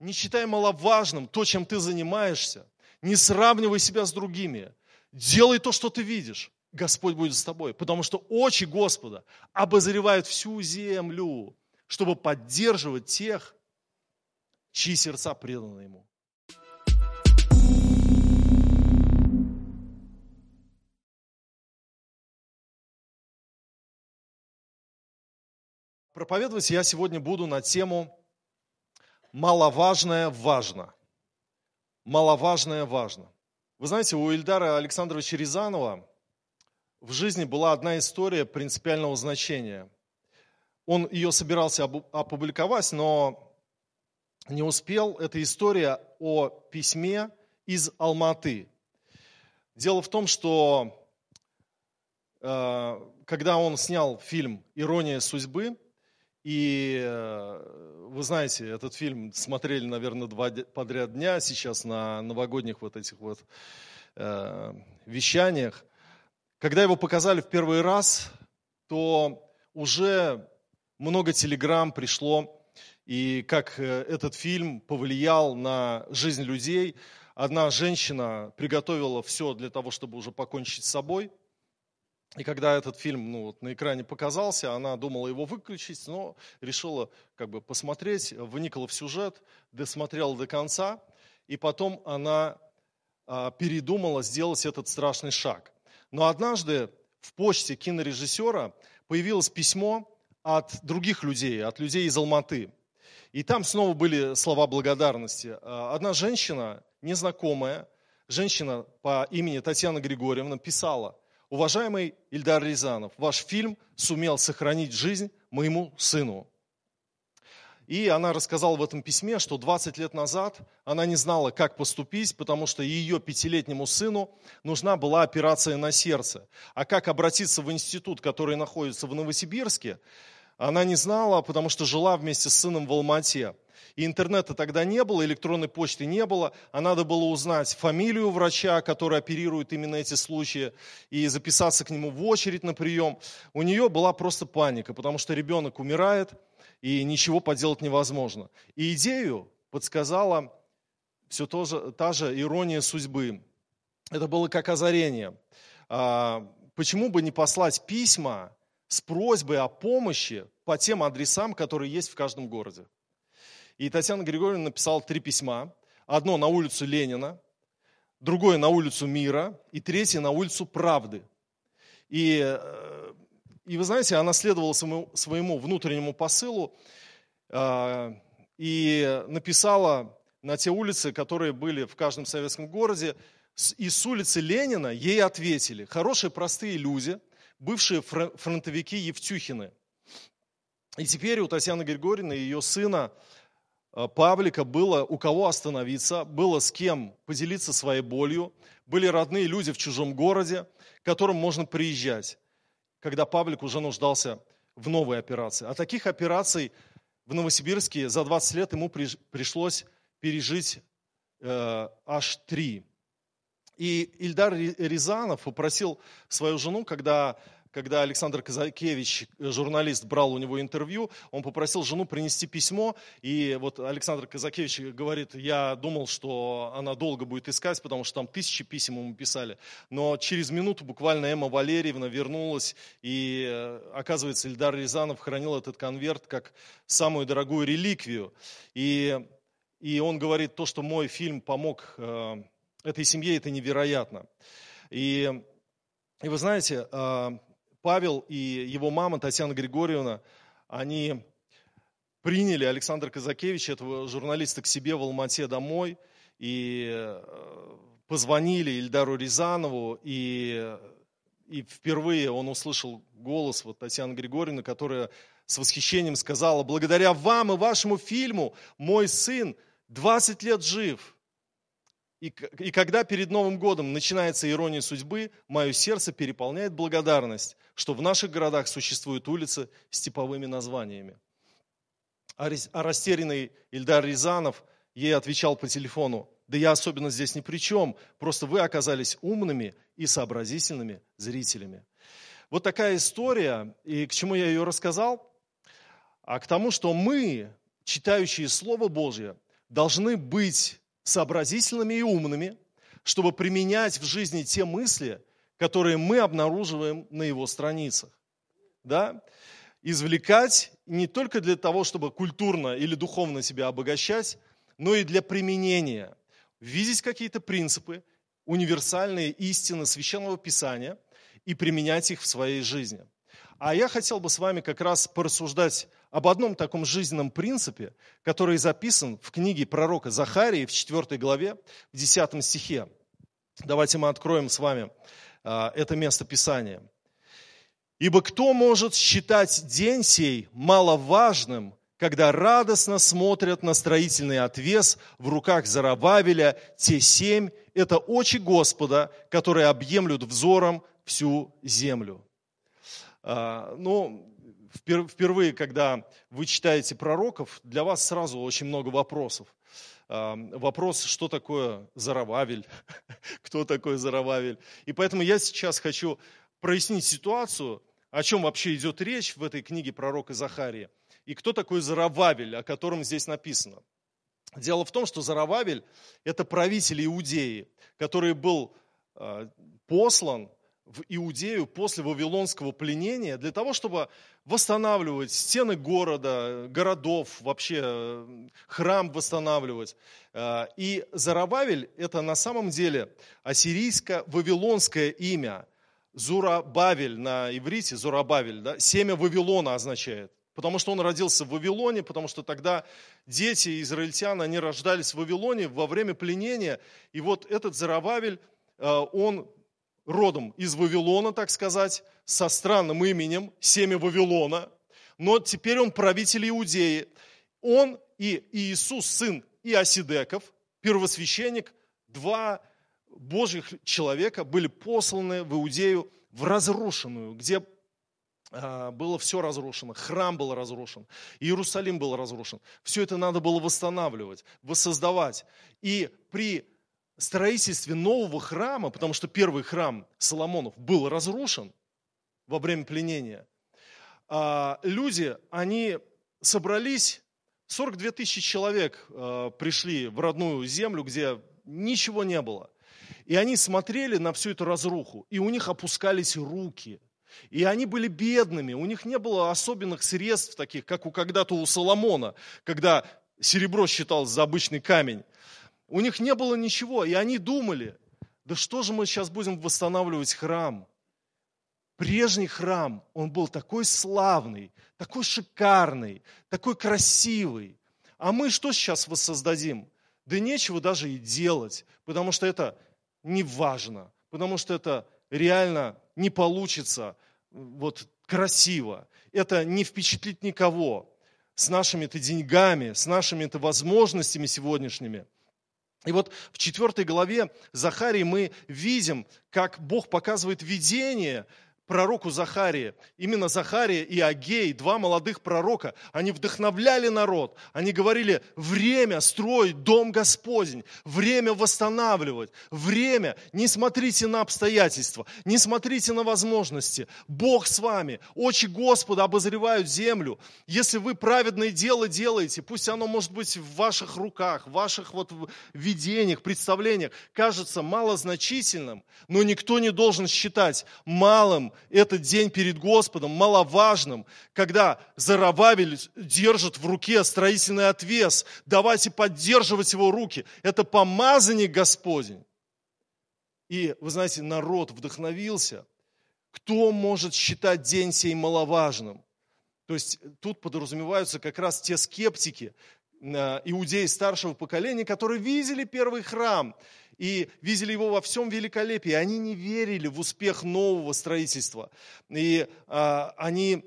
Не считай маловажным то, чем ты занимаешься. Не сравнивай себя с другими. Делай то, что ты видишь. Господь будет с тобой. Потому что очи Господа обозревают всю землю, чтобы поддерживать тех, чьи сердца преданы Ему. Проповедовать я сегодня буду на тему «Маловажное важно». Маловажное важно. Вы знаете, у Ильдара Александровича Рязанова в жизни была одна история принципиального значения. Он ее собирался опубликовать, но не успел. Это история о письме из Алматы. Дело в том, что э, когда он снял фильм «Ирония судьбы», и э, вы знаете, этот фильм смотрели, наверное, два подряд дня сейчас на новогодних вот этих вот э, вещаниях. Когда его показали в первый раз, то уже много телеграмм пришло, и как э, этот фильм повлиял на жизнь людей. Одна женщина приготовила все для того, чтобы уже покончить с собой – и когда этот фильм ну, вот, на экране показался, она думала его выключить, но решила как бы посмотреть, вникла в сюжет, досмотрела до конца, и потом она а, передумала сделать этот страшный шаг. Но однажды в почте кинорежиссера появилось письмо от других людей, от людей из Алматы. И там снова были слова благодарности. А, одна женщина, незнакомая, женщина по имени Татьяна Григорьевна, писала – Уважаемый Ильдар Рязанов, ваш фильм сумел сохранить жизнь моему сыну. И она рассказала в этом письме, что 20 лет назад она не знала, как поступить, потому что ее пятилетнему сыну нужна была операция на сердце. А как обратиться в институт, который находится в Новосибирске, она не знала, потому что жила вместе с сыном в Алмате. И интернета тогда не было, электронной почты не было, а надо было узнать фамилию врача, который оперирует именно эти случаи, и записаться к нему в очередь на прием. У нее была просто паника, потому что ребенок умирает, и ничего поделать невозможно. И идею подсказала все то же, та же ирония судьбы. Это было как озарение. А, почему бы не послать письма с просьбой о помощи по тем адресам, которые есть в каждом городе? И Татьяна Григорьевна написала три письма. Одно на улицу Ленина, другое на улицу Мира и третье на улицу Правды. И, э, и вы знаете, она следовала своему, своему внутреннему посылу э, и написала на те улицы, которые были в каждом советском городе, и с улицы Ленина ей ответили. Хорошие, простые люди, бывшие фронтовики Евтюхины. И теперь у Татьяны Григорьевны и ее сына Павлика было у кого остановиться, было с кем поделиться своей болью, были родные люди в чужом городе, к которым можно приезжать, когда Павлик уже нуждался в новой операции. А таких операций в Новосибирске за 20 лет ему пришлось пережить э, аж три. И Ильдар Рязанов попросил свою жену, когда когда Александр Казакевич, журналист, брал у него интервью, он попросил жену принести письмо, и вот Александр Казакевич говорит, я думал, что она долго будет искать, потому что там тысячи писем ему писали, но через минуту буквально Эмма Валерьевна вернулась, и э, оказывается, Ильдар Рязанов хранил этот конверт как самую дорогую реликвию, и, и он говорит, то, что мой фильм помог э, этой семье, это невероятно. И, и вы знаете, э, Павел и его мама Татьяна Григорьевна, они приняли Александра Казакевича, этого журналиста, к себе в Алмате домой и э, позвонили Ильдару Рязанову, и, и впервые он услышал голос вот Татьяны Григорьевны, которая с восхищением сказала, благодаря вам и вашему фильму мой сын 20 лет жив – и, и когда перед Новым годом начинается ирония судьбы, мое сердце переполняет благодарность, что в наших городах существуют улицы с типовыми названиями. А, а растерянный Ильдар Рязанов ей отвечал по телефону, да я особенно здесь ни при чем, просто вы оказались умными и сообразительными зрителями. Вот такая история, и к чему я ее рассказал? А к тому, что мы, читающие Слово Божье, должны быть сообразительными и умными, чтобы применять в жизни те мысли, которые мы обнаруживаем на его страницах. Да? Извлекать не только для того, чтобы культурно или духовно себя обогащать, но и для применения. Видеть какие-то принципы, универсальные истины Священного Писания и применять их в своей жизни. А я хотел бы с вами как раз порассуждать об одном таком жизненном принципе, который записан в книге пророка Захарии в 4 главе, в 10 стихе. Давайте мы откроем с вами а, это место Писания. «Ибо кто может считать день сей маловажным, когда радостно смотрят на строительный отвес в руках Зарававеля, те семь – это очи Господа, которые объемлют взором всю землю». А, ну, впервые, когда вы читаете пророков, для вас сразу очень много вопросов. А, вопрос, что такое Зарававель, кто такой Зарававель. И поэтому я сейчас хочу прояснить ситуацию, о чем вообще идет речь в этой книге пророка Захария, и кто такой Зарававель, о котором здесь написано. Дело в том, что Зарававель – это правитель Иудеи, который был а, послан в Иудею после Вавилонского пленения для того, чтобы восстанавливать стены города, городов, вообще э, храм восстанавливать. Э, и Зарабавель – это на самом деле ассирийско-вавилонское имя. Зурабавель на иврите, Зурабавель, да, семя Вавилона означает. Потому что он родился в Вавилоне, потому что тогда дети израильтян, они рождались в Вавилоне во время пленения. И вот этот Зарабавель, э, он родом из Вавилона, так сказать, со странным именем, семя Вавилона, но теперь он правитель Иудеи. Он и Иисус, сын Иосидеков, первосвященник, два Божьих человека были посланы в Иудею в разрушенную, где а, было все разрушено, храм был разрушен, Иерусалим был разрушен. Все это надо было восстанавливать, воссоздавать. И при строительстве нового храма, потому что первый храм Соломонов был разрушен во время пленения, а, люди, они собрались, 42 тысячи человек а, пришли в родную землю, где ничего не было. И они смотрели на всю эту разруху, и у них опускались руки. И они были бедными, у них не было особенных средств таких, как у когда-то у Соломона, когда серебро считалось за обычный камень. У них не было ничего, и они думали, да что же мы сейчас будем восстанавливать храм? Прежний храм, он был такой славный, такой шикарный, такой красивый. А мы что сейчас воссоздадим? Да нечего даже и делать, потому что это не важно, потому что это реально не получится вот красиво. Это не впечатлит никого с нашими-то деньгами, с нашими-то возможностями сегодняшними – и вот в четвертой главе Захарии мы видим, как Бог показывает видение пророку Захарии. Именно Захария и Агей, два молодых пророка, они вдохновляли народ. Они говорили, время строить дом Господень, время восстанавливать, время, не смотрите на обстоятельства, не смотрите на возможности. Бог с вами, очи Господа обозревают землю. Если вы праведное дело делаете, пусть оно может быть в ваших руках, в ваших вот видениях, представлениях, кажется малозначительным, но никто не должен считать малым этот день перед Господом маловажным, когда Зарававель держит в руке строительный отвес. Давайте поддерживать его руки. Это помазанник Господень. И, вы знаете, народ вдохновился. Кто может считать день сей маловажным? То есть тут подразумеваются как раз те скептики, э, иудеи старшего поколения, которые видели первый храм и видели его во всем великолепии. Они не верили в успех нового строительства. И а, они,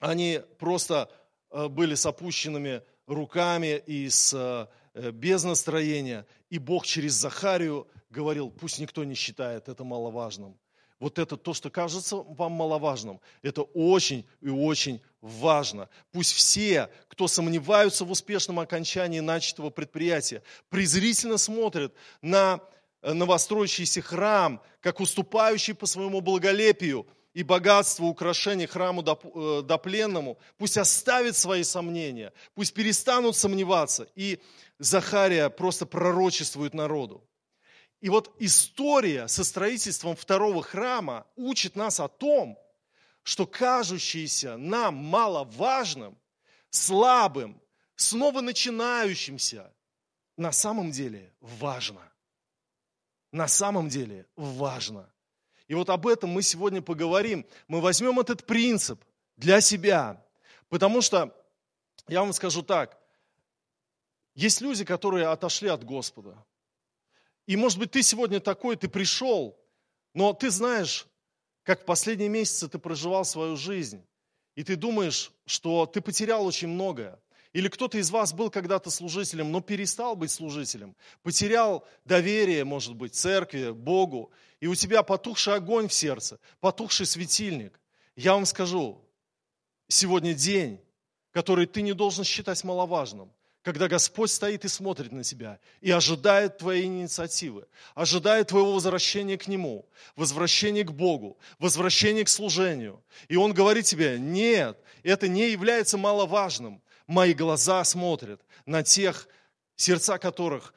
они просто а, были с опущенными руками и с а, без настроения. И Бог через Захарию говорил, пусть никто не считает это маловажным. Вот это то, что кажется вам маловажным, это очень и очень важно. Пусть все, кто сомневаются в успешном окончании начатого предприятия, презрительно смотрят на новостроящийся храм, как уступающий по своему благолепию, и богатство, украшение храму э, допленному, пусть оставит свои сомнения, пусть перестанут сомневаться. И Захария просто пророчествует народу. И вот история со строительством второго храма учит нас о том, что кажущееся нам маловажным, слабым, снова начинающимся, на самом деле важно. На самом деле важно. И вот об этом мы сегодня поговорим. Мы возьмем этот принцип для себя. Потому что, я вам скажу так, есть люди, которые отошли от Господа. И может быть ты сегодня такой, ты пришел, но ты знаешь, как последние месяцы ты проживал свою жизнь. И ты думаешь, что ты потерял очень многое. Или кто-то из вас был когда-то служителем, но перестал быть служителем, потерял доверие, может быть, церкви, Богу, и у тебя потухший огонь в сердце, потухший светильник. Я вам скажу, сегодня день, который ты не должен считать маловажным, когда Господь стоит и смотрит на тебя и ожидает твоей инициативы, ожидает твоего возвращения к Нему, возвращения к Богу, возвращения к служению. И Он говорит тебе, нет, это не является маловажным мои глаза смотрят на тех, сердца которых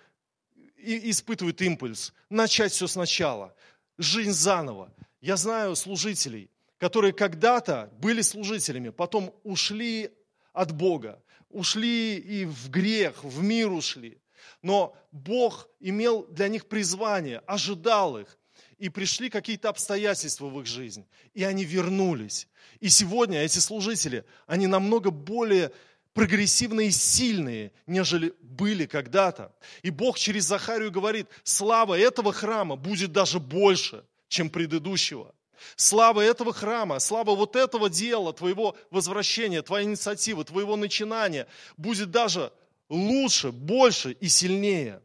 испытывают импульс начать все сначала, жизнь заново. Я знаю служителей, которые когда-то были служителями, потом ушли от Бога, ушли и в грех, в мир ушли. Но Бог имел для них призвание, ожидал их, и пришли какие-то обстоятельства в их жизнь, и они вернулись. И сегодня эти служители, они намного более прогрессивные и сильные, нежели были когда-то. И Бог через Захарию говорит, слава этого храма будет даже больше, чем предыдущего. Слава этого храма, слава вот этого дела, твоего возвращения, твоей инициативы, твоего начинания будет даже лучше, больше и сильнее.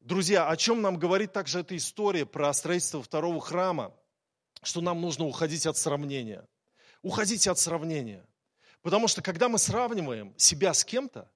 Друзья, о чем нам говорит также эта история про строительство второго храма? Что нам нужно уходить от сравнения. Уходите от сравнения. Потому что когда мы сравниваем себя с кем-то,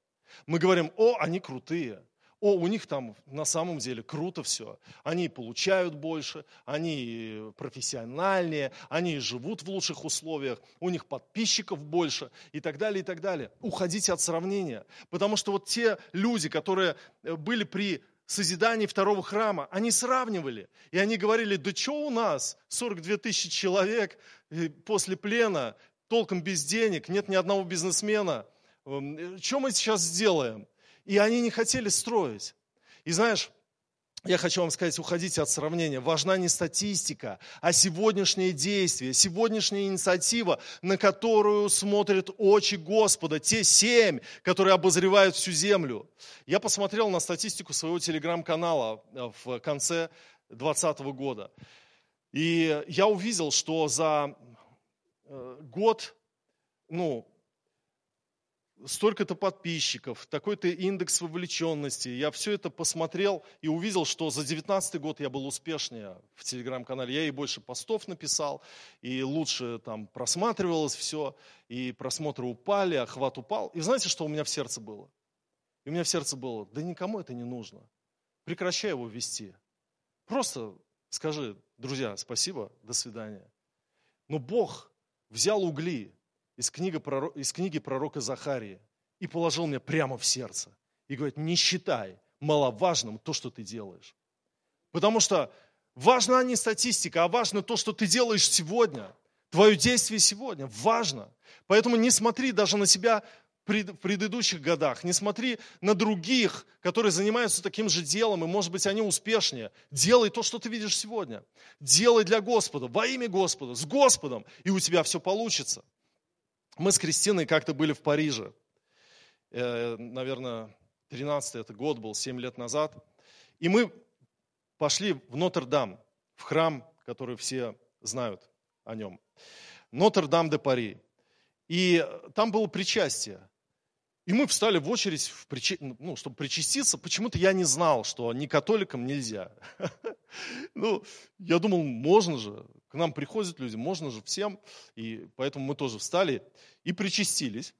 мы говорим, о, они крутые, о, у них там на самом деле круто все. Они получают больше, они профессиональнее, они живут в лучших условиях, у них подписчиков больше и так далее, и так далее. Уходите от сравнения. Потому что вот те люди, которые э, были при созидании второго храма, они сравнивали. И они говорили, да что у нас, 42 тысячи человек э, после плена, толком без денег, нет ни одного бизнесмена. Эм, что мы сейчас сделаем? И они не хотели строить. И знаешь, я хочу вам сказать, уходите от сравнения. Важна не статистика, а сегодняшнее действие, сегодняшняя инициатива, на которую смотрят очи Господа, те семь, которые обозревают всю землю. Я посмотрел на статистику своего телеграм-канала э, в конце 2020 года. И я увидел, что за Э, год, ну, столько-то подписчиков, такой-то индекс вовлеченности. Я все это посмотрел и увидел, что за 19 год я был успешнее в телеграм-канале. Я и больше постов написал, и лучше там просматривалось все, и просмотры упали, охват упал. И знаете, что у меня в сердце было? И у меня в сердце было, да никому это не нужно. Прекращай его вести. Просто скажи, друзья, спасибо, до свидания. Но Бог взял угли из книги, из книги пророка Захарии и положил мне прямо в сердце. И говорит, не считай маловажным то, что ты делаешь. Потому что важна не статистика, а важно то, что ты делаешь сегодня. Твое действие сегодня важно. Поэтому не смотри даже на себя в предыдущих годах. Не смотри на других, которые занимаются таким же делом, и, может быть, они успешнее. Делай то, что ты видишь сегодня. Делай для Господа, во имя Господа, с Господом, и у тебя все получится. Мы с Кристиной как-то были в Париже. Э, наверное, 13 это год был, 7 лет назад. И мы пошли в Нотр-Дам, в храм, который все знают о нем. Нотр-Дам-де-Пари. И там было причастие. И мы встали в очередь, в причи... ну, чтобы причаститься. Почему-то я не знал, что не католикам нельзя. Ну, я думал, можно же. К нам приходят люди, можно же всем. И поэтому мы тоже встали и причастились.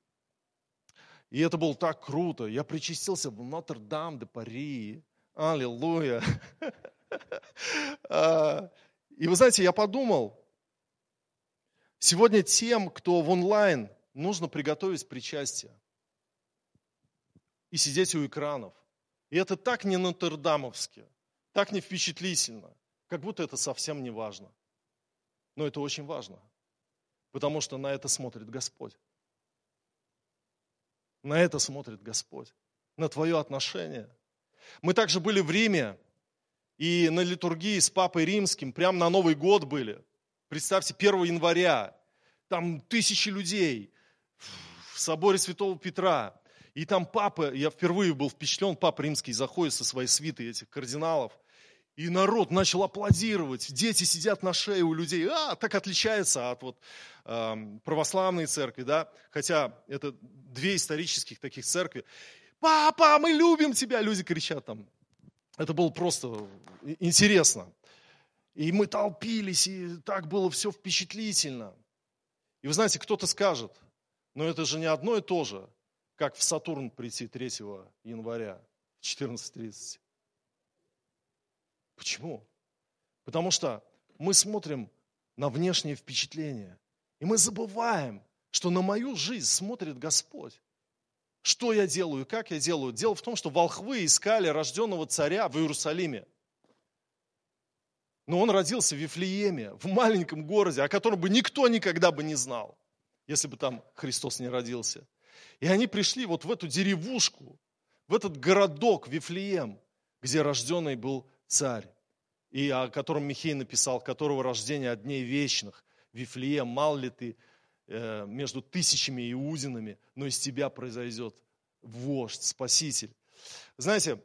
И это было так круто. Я причастился в Нотр-Дам-де-Пари. Аллилуйя. А, и вы знаете, я подумал, Сегодня тем, кто в онлайн, нужно приготовить причастие и сидеть у экранов. И это так не нотр-дамовски, так не впечатлительно, как будто это совсем не важно. Но это очень важно, потому что на это смотрит Господь. На это смотрит Господь, на твое отношение. Мы также были в Риме, и на литургии с Папой Римским, прямо на Новый год были. Представьте, 1 января, там тысячи людей в соборе Святого Петра. И там папа, я впервые был впечатлен, папа римский заходит со своей свитой этих кардиналов. И народ начал аплодировать, дети сидят на шее у людей. А, так отличается от вот, э, православной церкви, да? Хотя это две исторических таких церкви. Папа, мы любим тебя, люди кричат там. Это было просто интересно. И мы толпились, и так было все впечатлительно. И вы знаете, кто-то скажет, но это же не одно и то же, как в Сатурн прийти 3 января в 14.30. Почему? Потому что мы смотрим на внешние впечатления, и мы забываем, что на мою жизнь смотрит Господь. Что я делаю, как я делаю? Дело в том, что волхвы искали рожденного царя в Иерусалиме. Но он родился в Вифлееме, в маленьком городе, о котором бы никто никогда бы не знал, если бы там Христос не родился. И они пришли вот в эту деревушку, в этот городок Вифлеем, где рожденный был царь, и о котором Михей написал, которого рождение от дней вечных. Вифлеем, мал ли ты э, между тысячами иудинами, но из тебя произойдет вождь, спаситель. Знаете,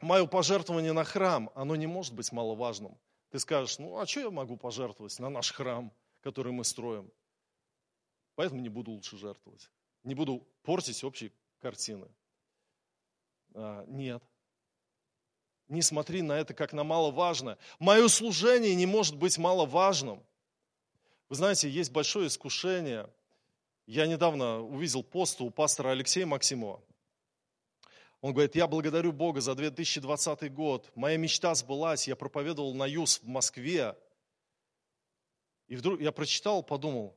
мое пожертвование на храм, оно не может быть маловажным. Ты скажешь, ну а что я могу пожертвовать на наш храм, который мы строим? Поэтому не буду лучше жертвовать. Не буду портить общей картины. А, нет. Не смотри на это как на маловажное. Мое служение не может быть маловажным. Вы знаете, есть большое искушение. Я недавно увидел пост у пастора Алексея Максимова. Он говорит, я благодарю Бога за 2020 год. Моя мечта сбылась. Я проповедовал на ЮС в Москве. И вдруг я прочитал, подумал,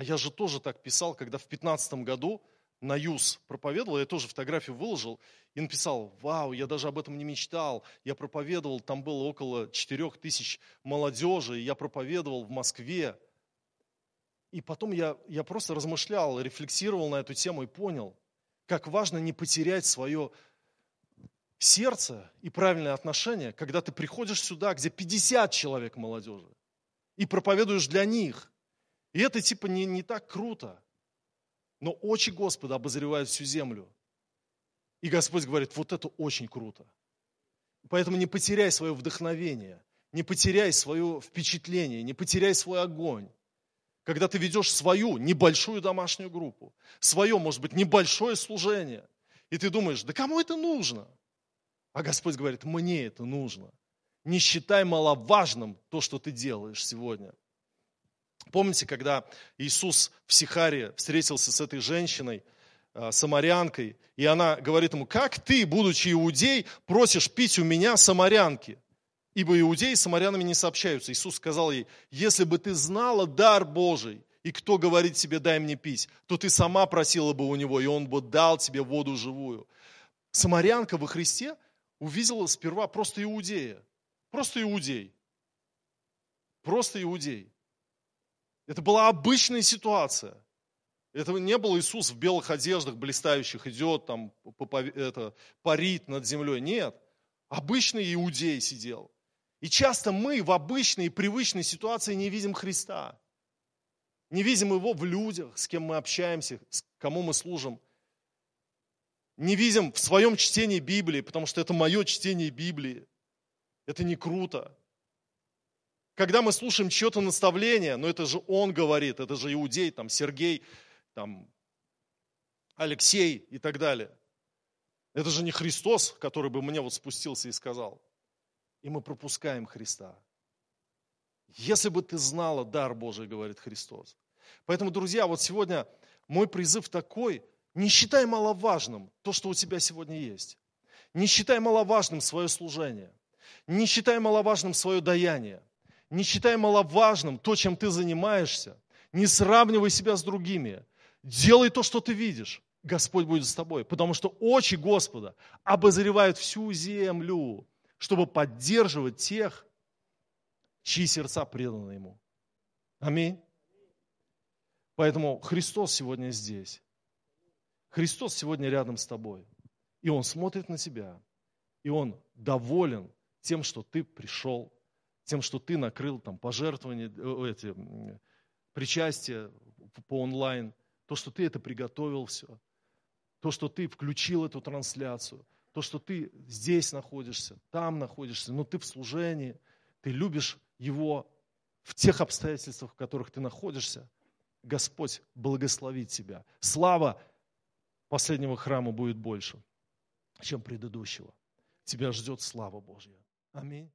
а я же тоже так писал, когда в 2015 году на ЮС проповедовал, я тоже фотографию выложил и написал, вау, я даже об этом не мечтал. Я проповедовал, там было около 4 тысяч молодежи, я проповедовал в Москве. И потом я, я просто размышлял, рефлексировал на эту тему и понял, как важно не потерять свое сердце и правильное отношение, когда ты приходишь сюда, где 50 человек молодежи, и проповедуешь для них. И это типа не, не так круто. Но очи Господа обозревают всю землю. И Господь говорит, вот это очень круто. Поэтому не потеряй свое вдохновение, не потеряй свое впечатление, не потеряй свой огонь когда ты ведешь свою небольшую домашнюю группу, свое, может быть, небольшое служение, и ты думаешь, да кому это нужно? А Господь говорит, мне это нужно. Не считай маловажным то, что ты делаешь сегодня. Помните, когда Иисус в Сихаре встретился с этой женщиной, э, самарянкой, и она говорит ему, как ты, будучи иудей, просишь пить у меня самарянки? Ибо иудеи с самарянами не сообщаются. Иисус сказал ей, если бы ты знала дар Божий, и кто говорит тебе, дай мне пить, то ты сама просила бы у него, и он бы дал тебе воду живую. Самарянка во Христе увидела сперва просто иудея. Просто иудей. Просто иудей. Это была обычная ситуация. Это не был Иисус в белых одеждах, блистающих, идет там, это, парит над землей. Нет. Обычный иудей сидел. И часто мы в обычной и привычной ситуации не видим Христа. Не видим Его в людях, с кем мы общаемся, с кому мы служим. Не видим в своем чтении Библии, потому что это мое чтение Библии. Это не круто. Когда мы слушаем чье-то наставление, но это же он говорит, это же Иудей, там, Сергей, там, Алексей и так далее. Это же не Христос, который бы мне вот спустился и сказал и мы пропускаем Христа. Если бы ты знала дар Божий, говорит Христос. Поэтому, друзья, вот сегодня мой призыв такой, не считай маловажным то, что у тебя сегодня есть. Не считай маловажным свое служение. Не считай маловажным свое даяние. Не считай маловажным то, чем ты занимаешься. Не сравнивай себя с другими. Делай то, что ты видишь. Господь будет с тобой. Потому что очи Господа обозревают всю землю, чтобы поддерживать тех, чьи сердца преданы Ему. Аминь. Поэтому Христос сегодня здесь. Христос сегодня рядом с тобой. И Он смотрит на тебя. И Он доволен тем, что ты пришел, тем, что ты накрыл там пожертвования, э, эти, причастия по онлайн, то, что ты это приготовил все, то, что ты включил эту трансляцию, то, что ты здесь находишься, там находишься, но ты в служении, ты любишь Его в тех обстоятельствах, в которых ты находишься, Господь благословит тебя. Слава последнего храма будет больше, чем предыдущего. Тебя ждет слава Божья. Аминь.